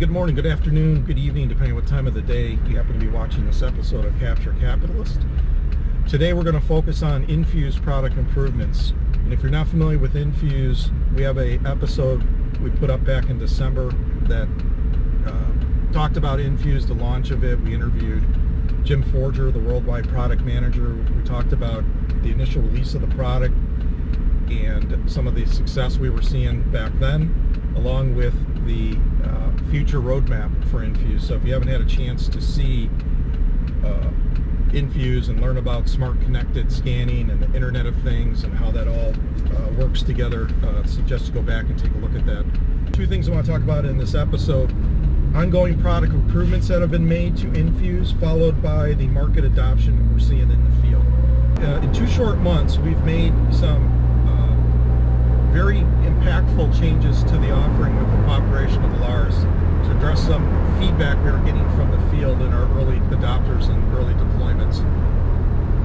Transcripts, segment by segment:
good morning, good afternoon, good evening, depending on what time of the day you happen to be watching this episode of Capture Capitalist. Today we're going to focus on Infuse product improvements. And if you're not familiar with Infuse, we have a episode we put up back in December that uh, talked about Infuse, the launch of it. We interviewed Jim Forger, the worldwide product manager. We talked about the initial release of the product and some of the success we were seeing back then, along with the uh, future roadmap for Infuse. So if you haven't had a chance to see uh, Infuse and learn about smart connected scanning and the Internet of Things and how that all uh, works together, uh, suggest to go back and take a look at that. Two things I want to talk about in this episode. Ongoing product improvements that have been made to Infuse, followed by the market adoption we're seeing in the field. Uh, in two short months, we've made some very impactful changes to the offering with the cooperation of Alaris to address some feedback we were getting from the field in our early adopters and early deployments.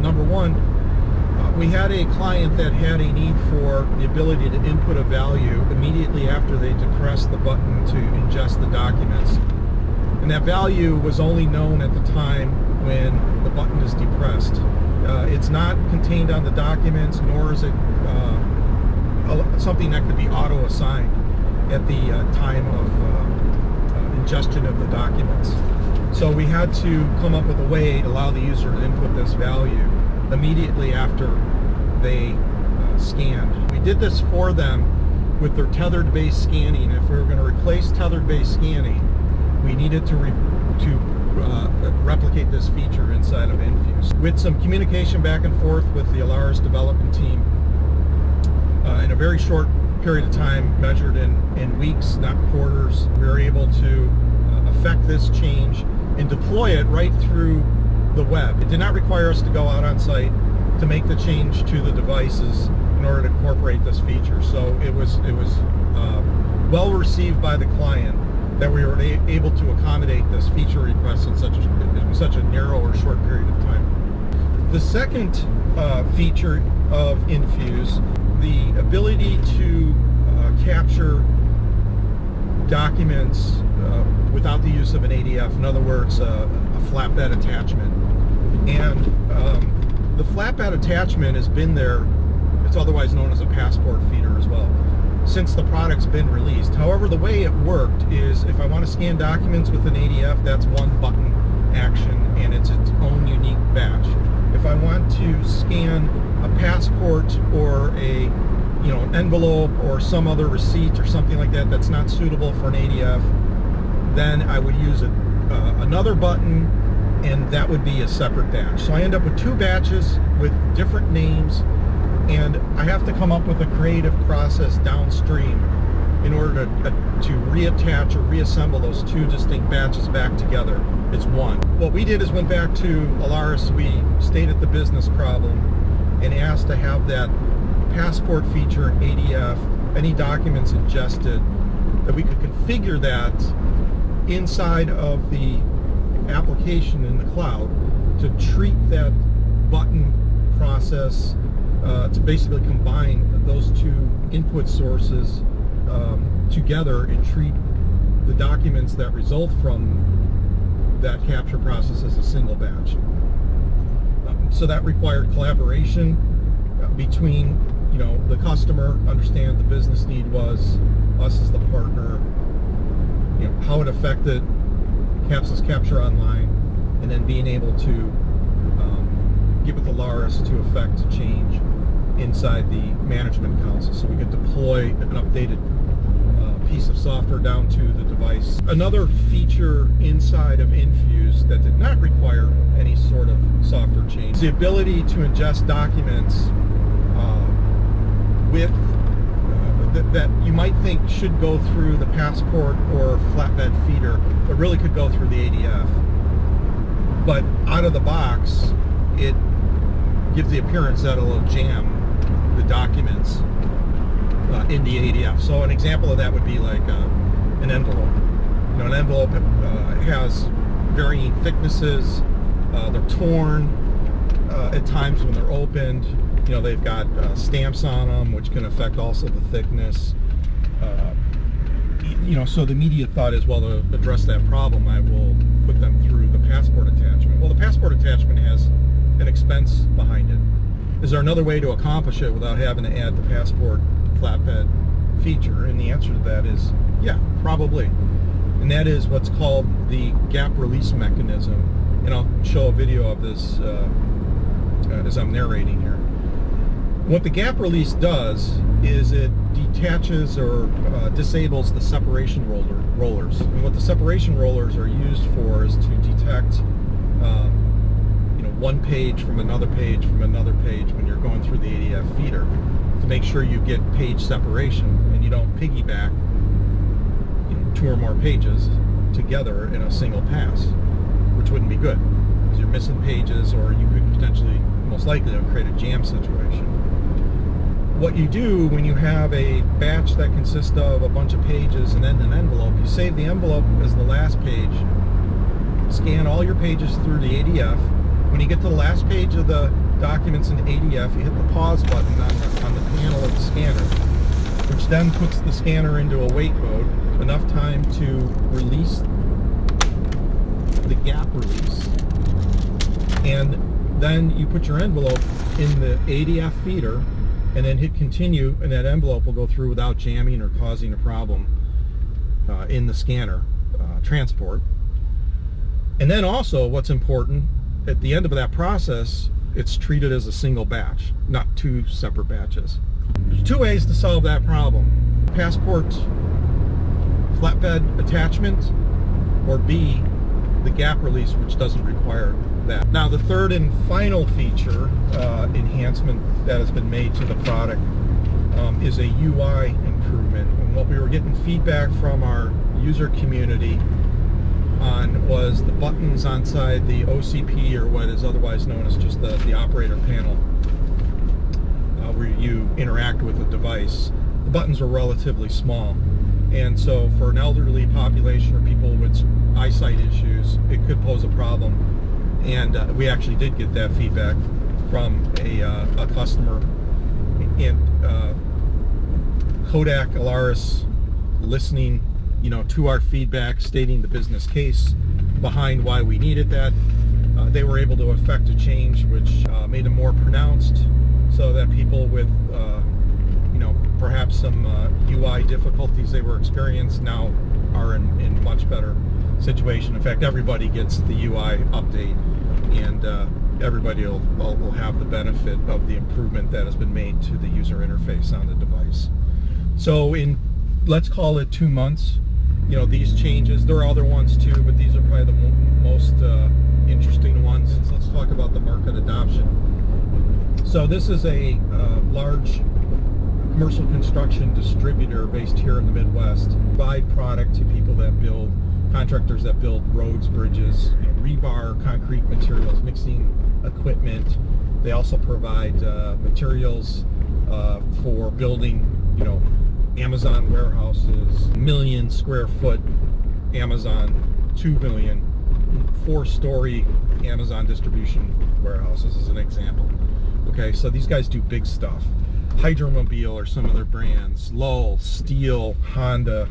Number one, uh, we had a client that had a need for the ability to input a value immediately after they depressed the button to ingest the documents. And that value was only known at the time when the button is depressed. Uh, it's not contained on the documents, nor is it uh, something that could be auto-assigned at the uh, time of uh, uh, ingestion of the documents. So we had to come up with a way to allow the user to input this value immediately after they uh, scanned. We did this for them with their tethered based scanning. If we were going to replace tethered based scanning, we needed to, re to uh, replicate this feature inside of Infuse. With some communication back and forth with the Alaris development team, uh, in a very short period of time, measured in, in weeks, not quarters, we were able to uh, affect this change and deploy it right through the web. It did not require us to go out on site to make the change to the devices in order to incorporate this feature. So it was it was uh, well received by the client that we were able to accommodate this feature request in such a, in such a narrow or short period of time. The second uh, feature of Infuse, the ability to uh, capture documents uh, without the use of an ADF, in other words, a flatbed attachment. And um, the flatbed attachment has been there, it's otherwise known as a passport feeder as well since the product's been released. However, the way it worked is if I want to scan documents with an ADF, that's one button action and it's its own unique batch. If I want to scan a passport or a you know an envelope or some other receipt or something like that that's not suitable for an ADF, then I would use uh, another button and that would be a separate batch. So I end up with two batches with different names and I have to come up with a creative process downstream in order to, uh, to reattach or reassemble those two distinct batches back together. It's one. What we did is went back to Alaris, we stated the business problem and asked to have that passport feature ADF, any documents ingested, that we could configure that inside of the application in the cloud to treat that button process uh, to basically combine those two input sources um, together and treat the documents that result from that capture process as a single batch. Um, so that required collaboration uh, between you know the customer, understand the business need was, us as the partner, you know how it affected Capsys Capture Online, and then being able to um, get with Alaris to affect change inside the management console so we could deploy an updated piece of software down to the device. Another feature inside of Infuse that did not require any sort of software change is the ability to ingest documents uh, with uh, that, that you might think should go through the passport or flatbed feeder, but really could go through the ADF. But out of the box, it gives the appearance that it'll jam the documents uh, in the ADF. So an example of that would be like uh, an envelope. You know, an envelope uh, has varying thicknesses. Uh, they're torn uh, at times when they're opened. You know, they've got uh, stamps on them, which can affect also the thickness. you know, so the immediate thought is, well, to address that problem, I will put them through the passport attachment. Well, the passport attachment has an expense behind it. Is there another way to accomplish it without having to add the passport flatbed feature? And the answer to that is, yeah, probably. And that is what's called the gap release mechanism. And I'll show a video of this uh, as I'm narrating here. What the gap release does is it detaches or uh, disables the separation roller, rollers. And what the separation rollers are used for is to detect um, you know, one page from another page from another page when you're going through the ADF feeder to make sure you get page separation and you don't piggyback you know, two or more pages together in a single pass, which wouldn't be good because you're missing pages or you could potentially, most likely, create a jam situation what you do when you have a batch that consists of a bunch of pages and then an envelope, you save the envelope as the last page, scan all your pages through the ADF. When you get to the last page of the documents in ADF, you hit the pause button on the, on the panel of the scanner, which then puts the scanner into a wait mode, enough time to release the gap release. And then you put your envelope in the ADF feeder and then hit continue and that envelope will go through without jamming or causing a problem uh, in the scanner uh, transport. And then also what's important, at the end of that process, it's treated as a single batch, not two separate batches. There's two ways to solve that problem. Passport flatbed attachment or B, the gap release which doesn't require that. Now the third and final feature uh, enhancement that has been made to the product um, is a UI improvement. And what we were getting feedback from our user community on was the buttons inside the OCP or what is otherwise known as just the, the operator panel uh, where you interact with the device. The buttons are relatively small. And so for an elderly population or people with eyesight issues it could pose a problem. And uh, we actually did get that feedback from a, uh, a customer. And uh, Kodak Alaris listening you know to our feedback stating the business case behind why we needed that uh, they were able to effect a change which uh, made it more pronounced so that people with uh, you know perhaps some UI difficulties they were experiencing now are in, in much better situation. In fact, everybody gets the UI update and uh, everybody will, will have the benefit of the improvement that has been made to the user interface on the device. So in, let's call it two months, you know, these changes, there are other ones too, but these are probably the mo most uh, interesting ones. Let's talk about the market adoption. So this is a uh, large commercial construction distributor based here in the Midwest. Provide product to people that build contractors that build roads, bridges, you know, rebar, concrete materials, mixing equipment. They also provide uh, materials uh, for building, you know, Amazon warehouses, million square foot Amazon, two million, four story Amazon distribution warehouses as an example. Okay, so these guys do big stuff. Hydromobile or some of their brands, Lull, Steel, Honda,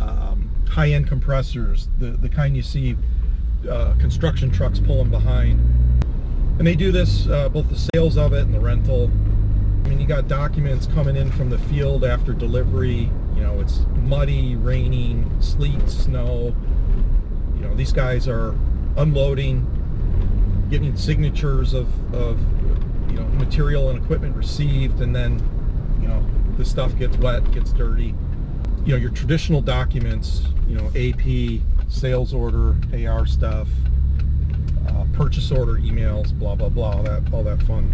um, high-end compressors, the, the kind you see uh, construction trucks pulling behind. And they do this, uh, both the sales of it and the rental. I mean, you got documents coming in from the field after delivery. You know, it's muddy, raining, sleet, snow. You know, these guys are unloading, getting signatures of, of you know, material and equipment received, and then, you know, the stuff gets wet, gets dirty you know, your traditional documents, you know, AP, sales order, AR stuff, uh, purchase order emails, blah, blah, blah, all that, all that fun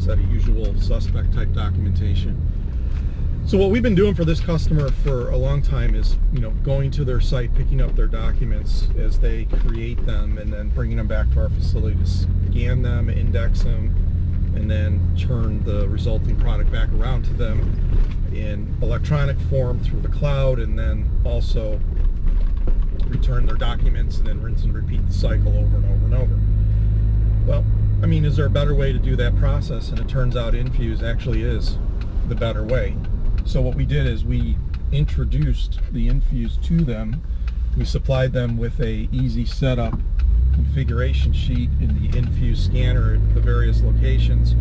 set of usual suspect type documentation. So what we've been doing for this customer for a long time is, you know, going to their site, picking up their documents as they create them, and then bringing them back to our facility to scan them, index them, and then turn the resulting product back around to them in electronic form through the cloud and then also return their documents and then rinse and repeat the cycle over and over and over. Well, I mean, is there a better way to do that process? And it turns out Infuse actually is the better way. So what we did is we introduced the Infuse to them. We supplied them with a easy setup configuration sheet in the Infuse scanner at the various locations.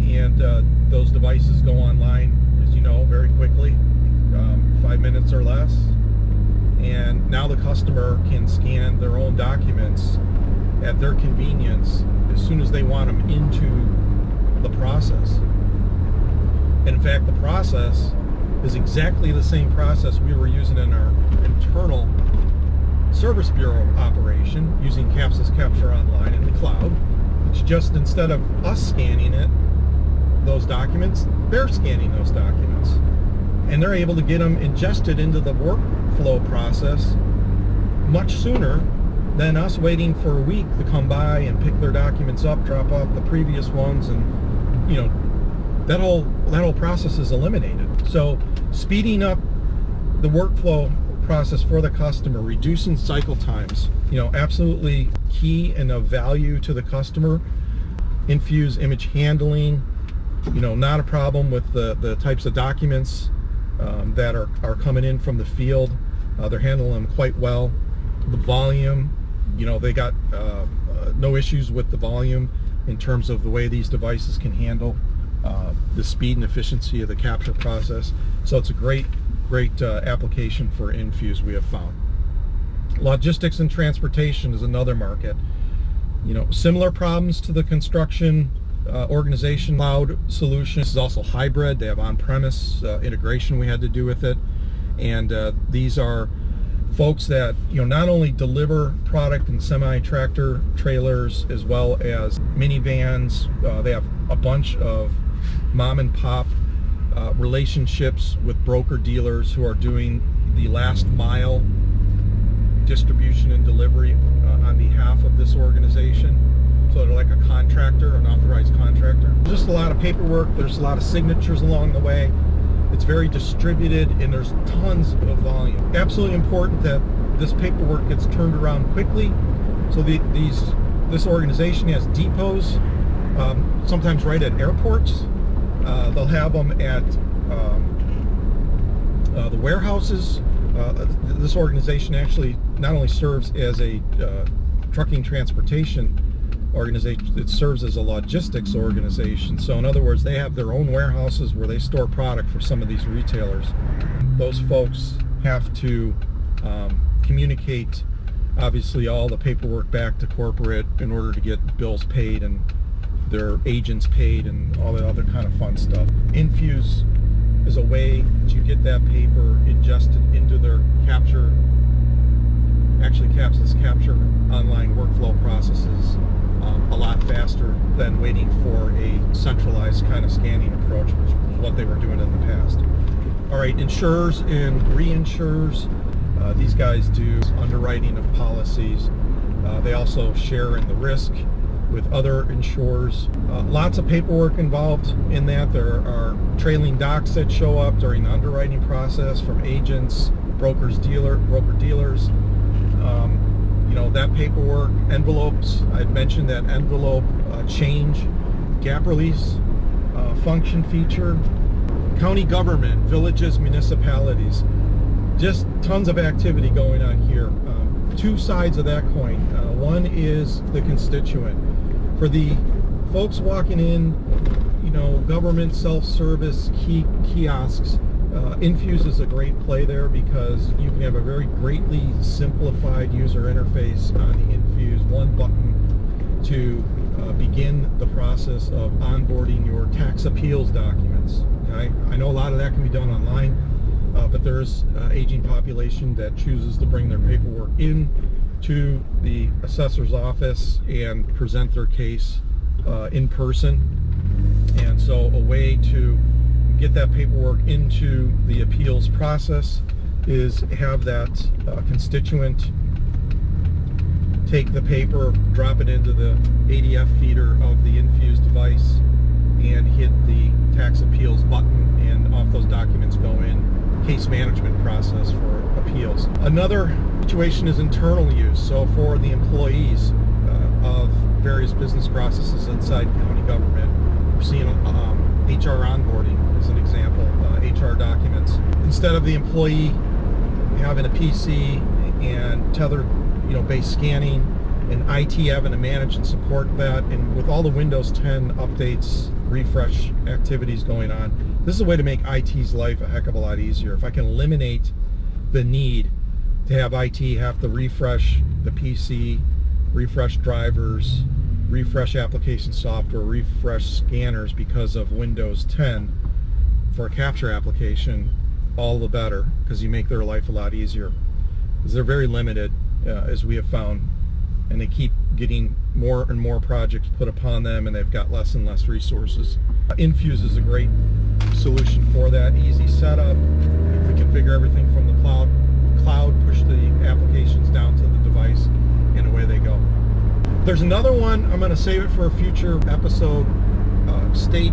And uh, those devices go online, as you know, very quickly, um, five minutes or less. And now the customer can scan their own documents at their convenience as soon as they want them into the process. And in fact, the process is exactly the same process we were using in our internal Service Bureau operation using Capsys Capture Online in the cloud. It's just instead of us scanning it, those documents, they're scanning those documents. And they're able to get them ingested into the workflow process much sooner than us waiting for a week to come by and pick their documents up, drop off the previous ones, and you know that whole that whole process is eliminated. So speeding up the workflow process for the customer, reducing cycle times, you know, absolutely key and of value to the customer. Infuse image handling, you know, not a problem with the, the types of documents um, that are, are coming in from the field. Uh, they're handling them quite well. The volume, you know, they got uh, uh, no issues with the volume in terms of the way these devices can handle uh, the speed and efficiency of the capture process. So it's a great, great uh, application for Infuse we have found. Logistics and transportation is another market. You know, similar problems to the construction uh, organization cloud solution. This is also hybrid. They have on-premise uh, integration we had to do with it. And uh, these are folks that you know not only deliver product and semi-tractor trailers as well as minivans. Uh, they have a bunch of mom and pop uh, relationships with broker dealers who are doing the last mile distribution and delivery uh, on behalf of this organization. So they're like a contractor, an authorized contractor. Just a lot of paperwork. There's a lot of signatures along the way. It's very distributed and there's tons of volume. Absolutely important that this paperwork gets turned around quickly. So the, these this organization has depots, um, sometimes right at airports. Uh, they'll have them at um, uh, the warehouses. Uh, this organization actually not only serves as a uh, trucking transportation organization, it serves as a logistics organization. So in other words, they have their own warehouses where they store product for some of these retailers. Those folks have to um, communicate obviously all the paperwork back to corporate in order to get bills paid and their agents paid and all that other kind of fun stuff. Infuse is a way to get that paper ingested into their capture actually Capsys capture online workflow processes um, a lot faster than waiting for a centralized kind of scanning approach, which is what they were doing in the past. All right, insurers and reinsurers, uh, these guys do underwriting of policies. Uh, they also share in the risk with other insurers. Uh, lots of paperwork involved in that. There are trailing docs that show up during the underwriting process from agents, brokers, dealer, broker dealers. Um, you know, that paperwork, envelopes, I'd mentioned that envelope uh, change, gap release, uh, function feature, county government, villages, municipalities, just tons of activity going on here. Um, two sides of that coin. Uh, one is the constituent. For the folks walking in, you know, government self-service key kiosks, uh, Infuse is a great play there because you can have a very greatly simplified user interface on the Infuse, one button to uh, begin the process of onboarding your tax appeals documents. Okay? I know a lot of that can be done online, uh, but there's an aging population that chooses to bring their paperwork in to the assessor's office and present their case uh, in person. And so a way to get that paperwork into the appeals process is have that uh, constituent take the paper, drop it into the ADF feeder of the infused device and hit the tax appeals button and off those documents go in case management process for appeals. Another situation is internal use. So for the employees uh, of various business processes inside county government, we're seeing um, HR onboarding HR documents. Instead of the employee having a PC and tethered, you know, based scanning and IT having to manage and support that, and with all the Windows 10 updates, refresh activities going on, this is a way to make IT's life a heck of a lot easier. If I can eliminate the need to have IT have to refresh the PC, refresh drivers, refresh application software, refresh scanners because of Windows 10 for a capture application, all the better because you make their life a lot easier. Because they're very limited, uh, as we have found, and they keep getting more and more projects put upon them, and they've got less and less resources. Uh, Infuse is a great solution for that. Easy setup. We configure everything from the cloud. Cloud push the applications down to the device, and away they go. There's another one. I'm going to save it for a future episode. Uh, state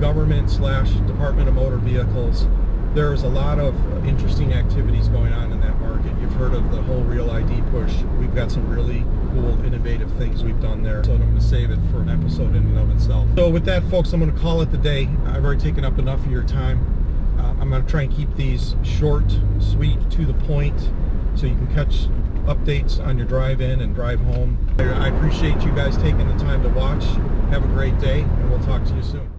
government slash Department of Motor Vehicles. There's a lot of interesting activities going on in that market. You've heard of the whole Real ID push. We've got some really cool, innovative things we've done there. So I'm going to save it for an episode in and of itself. So with that, folks, I'm going to call it the day. I've already taken up enough of your time. Uh, I'm going to try and keep these short, sweet, to the point, so you can catch updates on your drive in and drive home. I appreciate you guys taking the time to watch. Have a great day, and we'll talk to you soon.